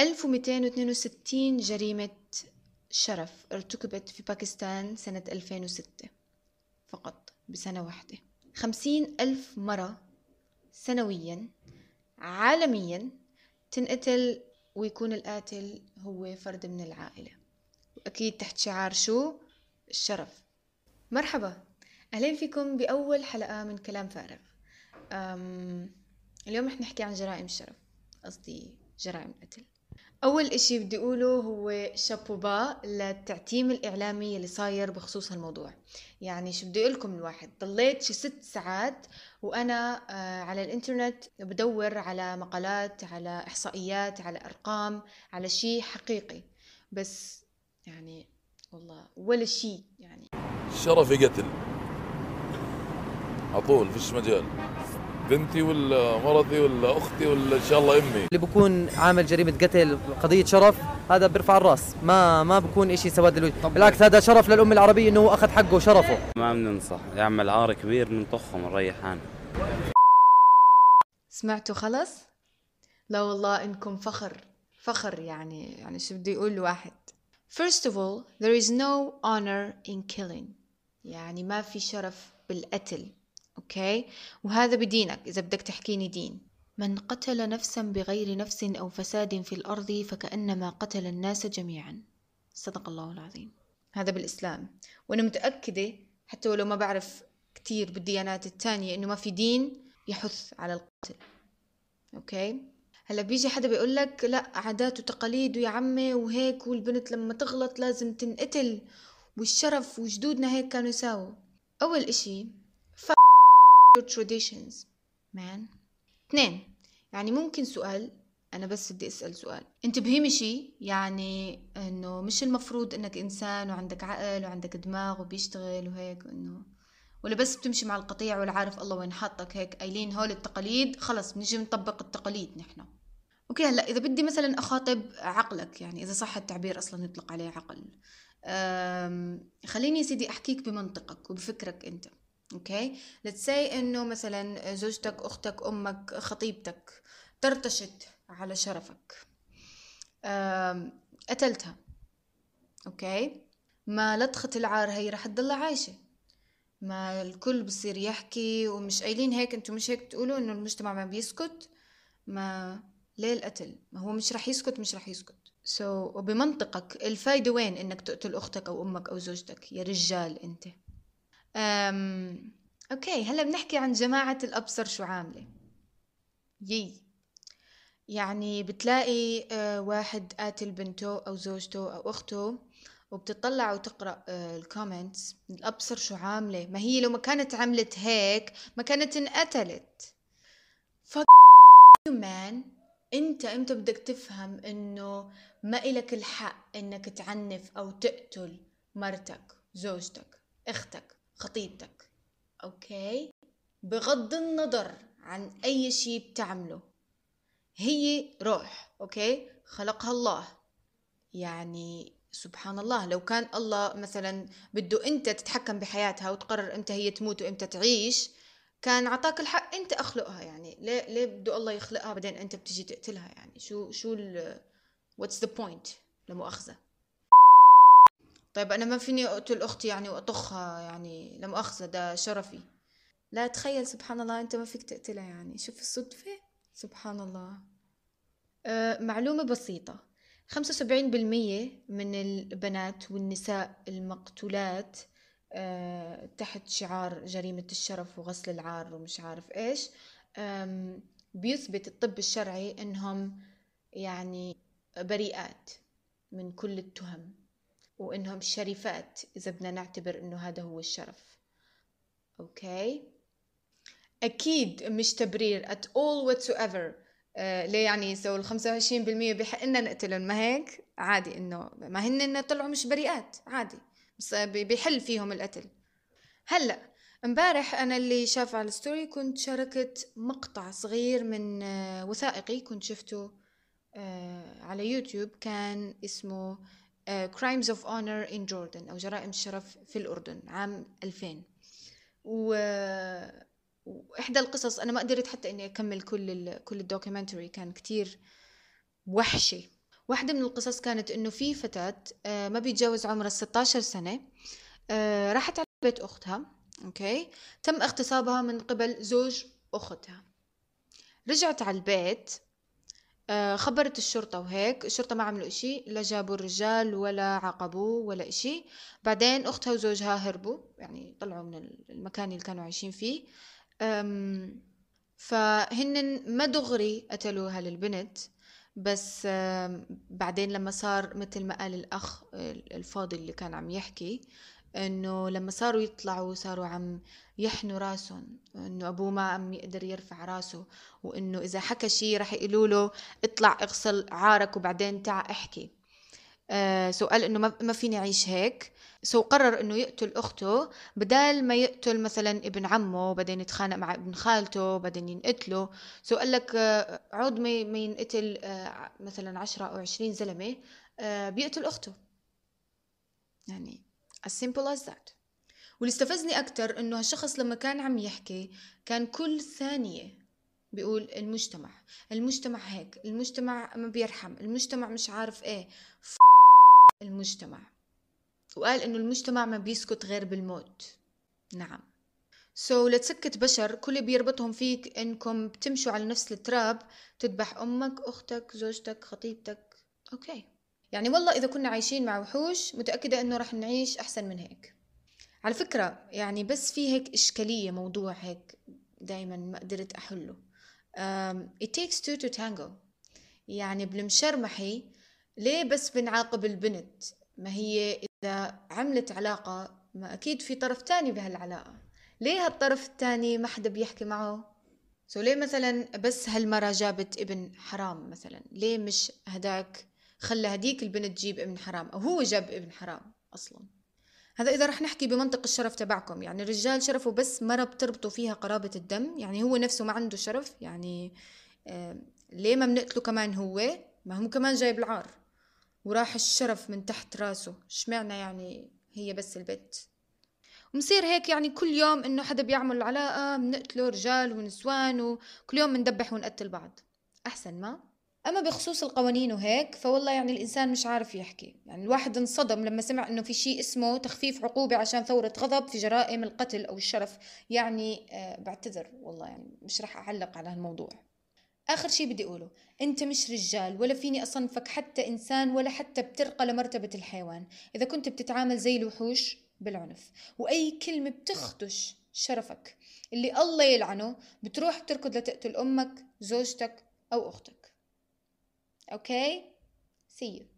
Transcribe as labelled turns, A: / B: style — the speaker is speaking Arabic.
A: 1262 جريمة شرف ارتكبت في باكستان سنة 2006 فقط بسنة واحدة. خمسين ألف مرة سنويا عالميا تنقتل ويكون القاتل هو فرد من العائلة. وأكيد تحت شعار شو؟ الشرف. مرحبا. أهلين فيكم بأول حلقة من كلام فارغ. أم اليوم رح نحكي عن جرائم الشرف قصدي جرائم القتل. أول إشي بدي أقوله هو شابوبا للتعتيم الإعلامي اللي صاير بخصوص هالموضوع. يعني شو بدي أقولكم الواحد ضليت شي ست ساعات وأنا آه، على الإنترنت بدور على مقالات على إحصائيات على أرقام على شي حقيقي. بس يعني والله ولا شي يعني.
B: شرفي قتل. عطول فيش مجال بنتي ولا مرتي ولا أختي ولا إن شاء الله أمي.
C: اللي بكون عامل جريمة قتل قضية شرف هذا بيرفع الرأس. ما ما بكون شيء سواد الوجه بالعكس هذا شرف للامه العربية إنه هو أخذ حقه وشرفه.
D: ما بننصح. يعمل عار كبير نطخه ونريح حالنا
A: سمعتوا خلص لا والله إنكم فخر. فخر يعني يعني شو بدي أقول لواحد. First of all there is no honor in killing. يعني ما في شرف بالقتل. okay؟ وهذا بدينك إذا بدك تحكيني دين. من قتل نفسا بغير نفس أو فساد في الأرض فكأنما قتل الناس جميعا. صدق الله العظيم. هذا بالإسلام. وأنا متأكدة حتى ولو ما بعرف كتير بالديانات التانية إنه ما في دين يحث على القتل. okay؟ هلأ بيجي حدا بيقول لك لا عادات وتقاليد ويا عمي وهيك والبنت لما تغلط لازم تنقتل والشرف وجدودنا هيك كانوا يساووا. أول إشي ف your traditions. Man. اثنين. يعني ممكن سؤال أنا بس بدي أسأل سؤال. أنت بهمشي يعني إنه مش المفروض إنك إنسان وعندك عقل وعندك دماغ وبيشتغل وهيك إنه ولا بس بتمشي مع القطيع ولا عارف الله وين حاطك هيك قايلين هول التقاليد خلص بنجي نطبق التقاليد نحن. okay هلأ إذا بدي مثلا أخاطب عقلك يعني إذا صح التعبير أصلا يطلق عليه عقل. خليني يا سيدي أحكيك بمنطقك وبفكرك أنت. okay let's say إنه مثلا زوجتك أختك أمك خطيبتك طرطشت على شرفك. قتلتها. okay ما لطخة العار هي رح تضل عايشة. ما الكل بصير يحكي ومش قايلين هيك أنتم مش هيك تقولوا إنه المجتمع ما بيسكت. ما ليه القتل؟ ما هو مش رح يسكت مش رح يسكت. so, وبمنطقك الفايدة وين إنك تقتل أختك أو أمك أو زوجتك يا رجال أنت؟ أم... okay هلا بنحكي عن جماعة الأبصر شو عاملة. يي. يعني بتلاقي واحد قاتل بنته أو زوجته أو أخته وبتطلع وتقرأ ال comments الأبصر شو عاملة؟ ما هي لو ما كانت عملت هيك ما كانت انقتلت. fuck man انت إمتى بدك تفهم إنه ما إلك الحق إنك تعنف أو تقتل مرتك زوجتك أختك. خطيبتك. okay؟ بغض النظر عن أي شيء بتعمله. هي روح okay؟ خلقها الله. يعني سبحان الله لو كان الله مثلا بده أنت تتحكم بحياتها وتقرر إمتى هي تموت وأمتى تعيش كان عطاك الحق أنت أخلقها. يعني ليه ليه بده الله يخلقها بعدين أنت بتجي تقتلها؟ يعني شو شو ال what's the point لمؤاخذة؟ طيب أنا ما فيني أقتل أختي يعني وأطخها يعني لمؤاخذة بداعي شرفي. لا تخيل سبحان الله أنت ما فيك تقتلها يعني. شوف الصدفة. سبحان الله. أه معلومة بسيطة. خمسة وسبعين بالمية من البنات والنساء المقتولات أه تحت شعار جريمة الشرف وغسل العار ومش عارف إيش أم، بيثبت الطب الشرعي إنهم يعني بريئات من كل التهم. وإنهم شريفات إذا بدنا نعتبر إنه هذا هو الشرف. أوكي؟ أكيد مش تبرير at all whatsoever. آه ليه يعني so ال 25% بحق لنا نقتلهم؟ ما هيك؟ عادي إنه ما هن إنه طلعوا مش بريئات عادي. بس بي- بيحل فيهم القتل. هلأ امبارح أنا اللي شاف على ال story كنت شاركت مقطع صغير من آه، وثائقي كنت شفته آه، على يوتيوب. كان اسمه Crimes of Honor in Jordan أو جرائم الشرف في الأردن عام 2000 و... وإحدى القصص أنا ما قدرت حتى إني أكمل كل ال... كل ال documentary كان كتير وحشي. واحدة من القصص كانت إنه في فتاة آه، ما بيتجاوز عمرها 16 سنة آه، راحت على بيت أختها أوكي؟ تم اغتصابها من قبل زوج أختها. رجعت على البيت خبرت الشرطة وهيك. الشرطة ما عملوا إشي لا جابوا الرجال ولا عاقبوه ولا إشي. بعدين أختها وزوجها هربوا يعني طلعوا من المكان اللي كانوا عايشين فيه. فهن ما دغري قتلوها للبنت بس بعدين لما صار مثل ما قال الأخ الفاضل اللي كان عم يحكي إنه لما صاروا يطلعوا صاروا عم يحنوا راسهم إنه أبوه ما عم يقدر يرفع راسه وإنه إذا حكى شيء رح يقولوا له اطلع اغسل عارك وبعدين تعا احكي. آه so قال إنه ما فيني أعيش هيك. so قرر إنه يقتل أخته. بدال ما يقتل مثلا ابن عمه بعدين يتخانق مع ابن خالته بعدين ينقتله. سو قال لك آه عود ما ينقتل آه مثلا عشرة أو عشرين زلمة آه بيقتل أخته. يعني as simple as that. واللي استفزني أكتر إنه هالشخص لما كان عم يحكي كان كل ثانية بيقول المجتمع المجتمع هيك المجتمع ما بيرحم المجتمع مش عارف إيه. ف... المجتمع. وقال إنه المجتمع ما بيسكت غير بالموت. نعم. so so, لتسكت بشر كل اللي بيربطهم فيك إنكم بتمشوا على نفس التراب تذبح أمك أختك زوجتك خطيبتك. okay يعني والله إذا كنا عايشين مع وحوش متأكدة إنه رح نعيش أحسن من هيك. على فكرة يعني بس في هيك إشكالية موضوع هيك دائما ما قدرت أحله. um, it takes two to tango. يعني بالمشرمحي ليه بس بنعاقب البنت؟ ما هي إذا عملت علاقة ما أكيد في طرف تاني بهالعلاقة. ليه هالطرف التاني ما حدا بيحكي معه؟ سو ليه مثلا بس هالمرة جابت ابن حرام مثلا؟ ليه مش هداك خلى هديك البنت تجيب ابن حرام أو هو جاب ابن حرام أصلا. هذا إذا رح نحكي بمنطق الشرف تبعكم يعني الرجال شرفه بس مرة بتربطوا فيها قرابة الدم يعني هو نفسه ما عنده شرف يعني آه ليه ما بنقتله كمان هو؟ ما هو كمان جايب العار. وراح الشرف من تحت راسه اشمعنى يعني هي بس البت؟ ومصير هيك يعني كل يوم إنه حدا بيعمل علاقة بنقتله رجال ونسوان وكل يوم بندبح ونقتل بعض. أحسن ما؟ أما بخصوص القوانين وهيك فوالله يعني الإنسان مش عارف يحكي. يعني الواحد انصدم لما سمع إنه في شيء اسمه تخفيف عقوبة عشان ثورة غضب في جرائم القتل أو الشرف. يعني آه بعتذر والله يعني مش رح أعلق على هالموضوع. آخر شي بدي أقوله أنت مش رجال ولا فيني أصنفك حتى إنسان ولا حتى بترقى لمرتبة الحيوان. إذا كنت بتتعامل زي الوحوش بالعنف. وأي كلمة بتخدش شرفك اللي الله يلعنه بتروح بتركض لتقتل أمك زوجتك أو أختك. Okay? See you.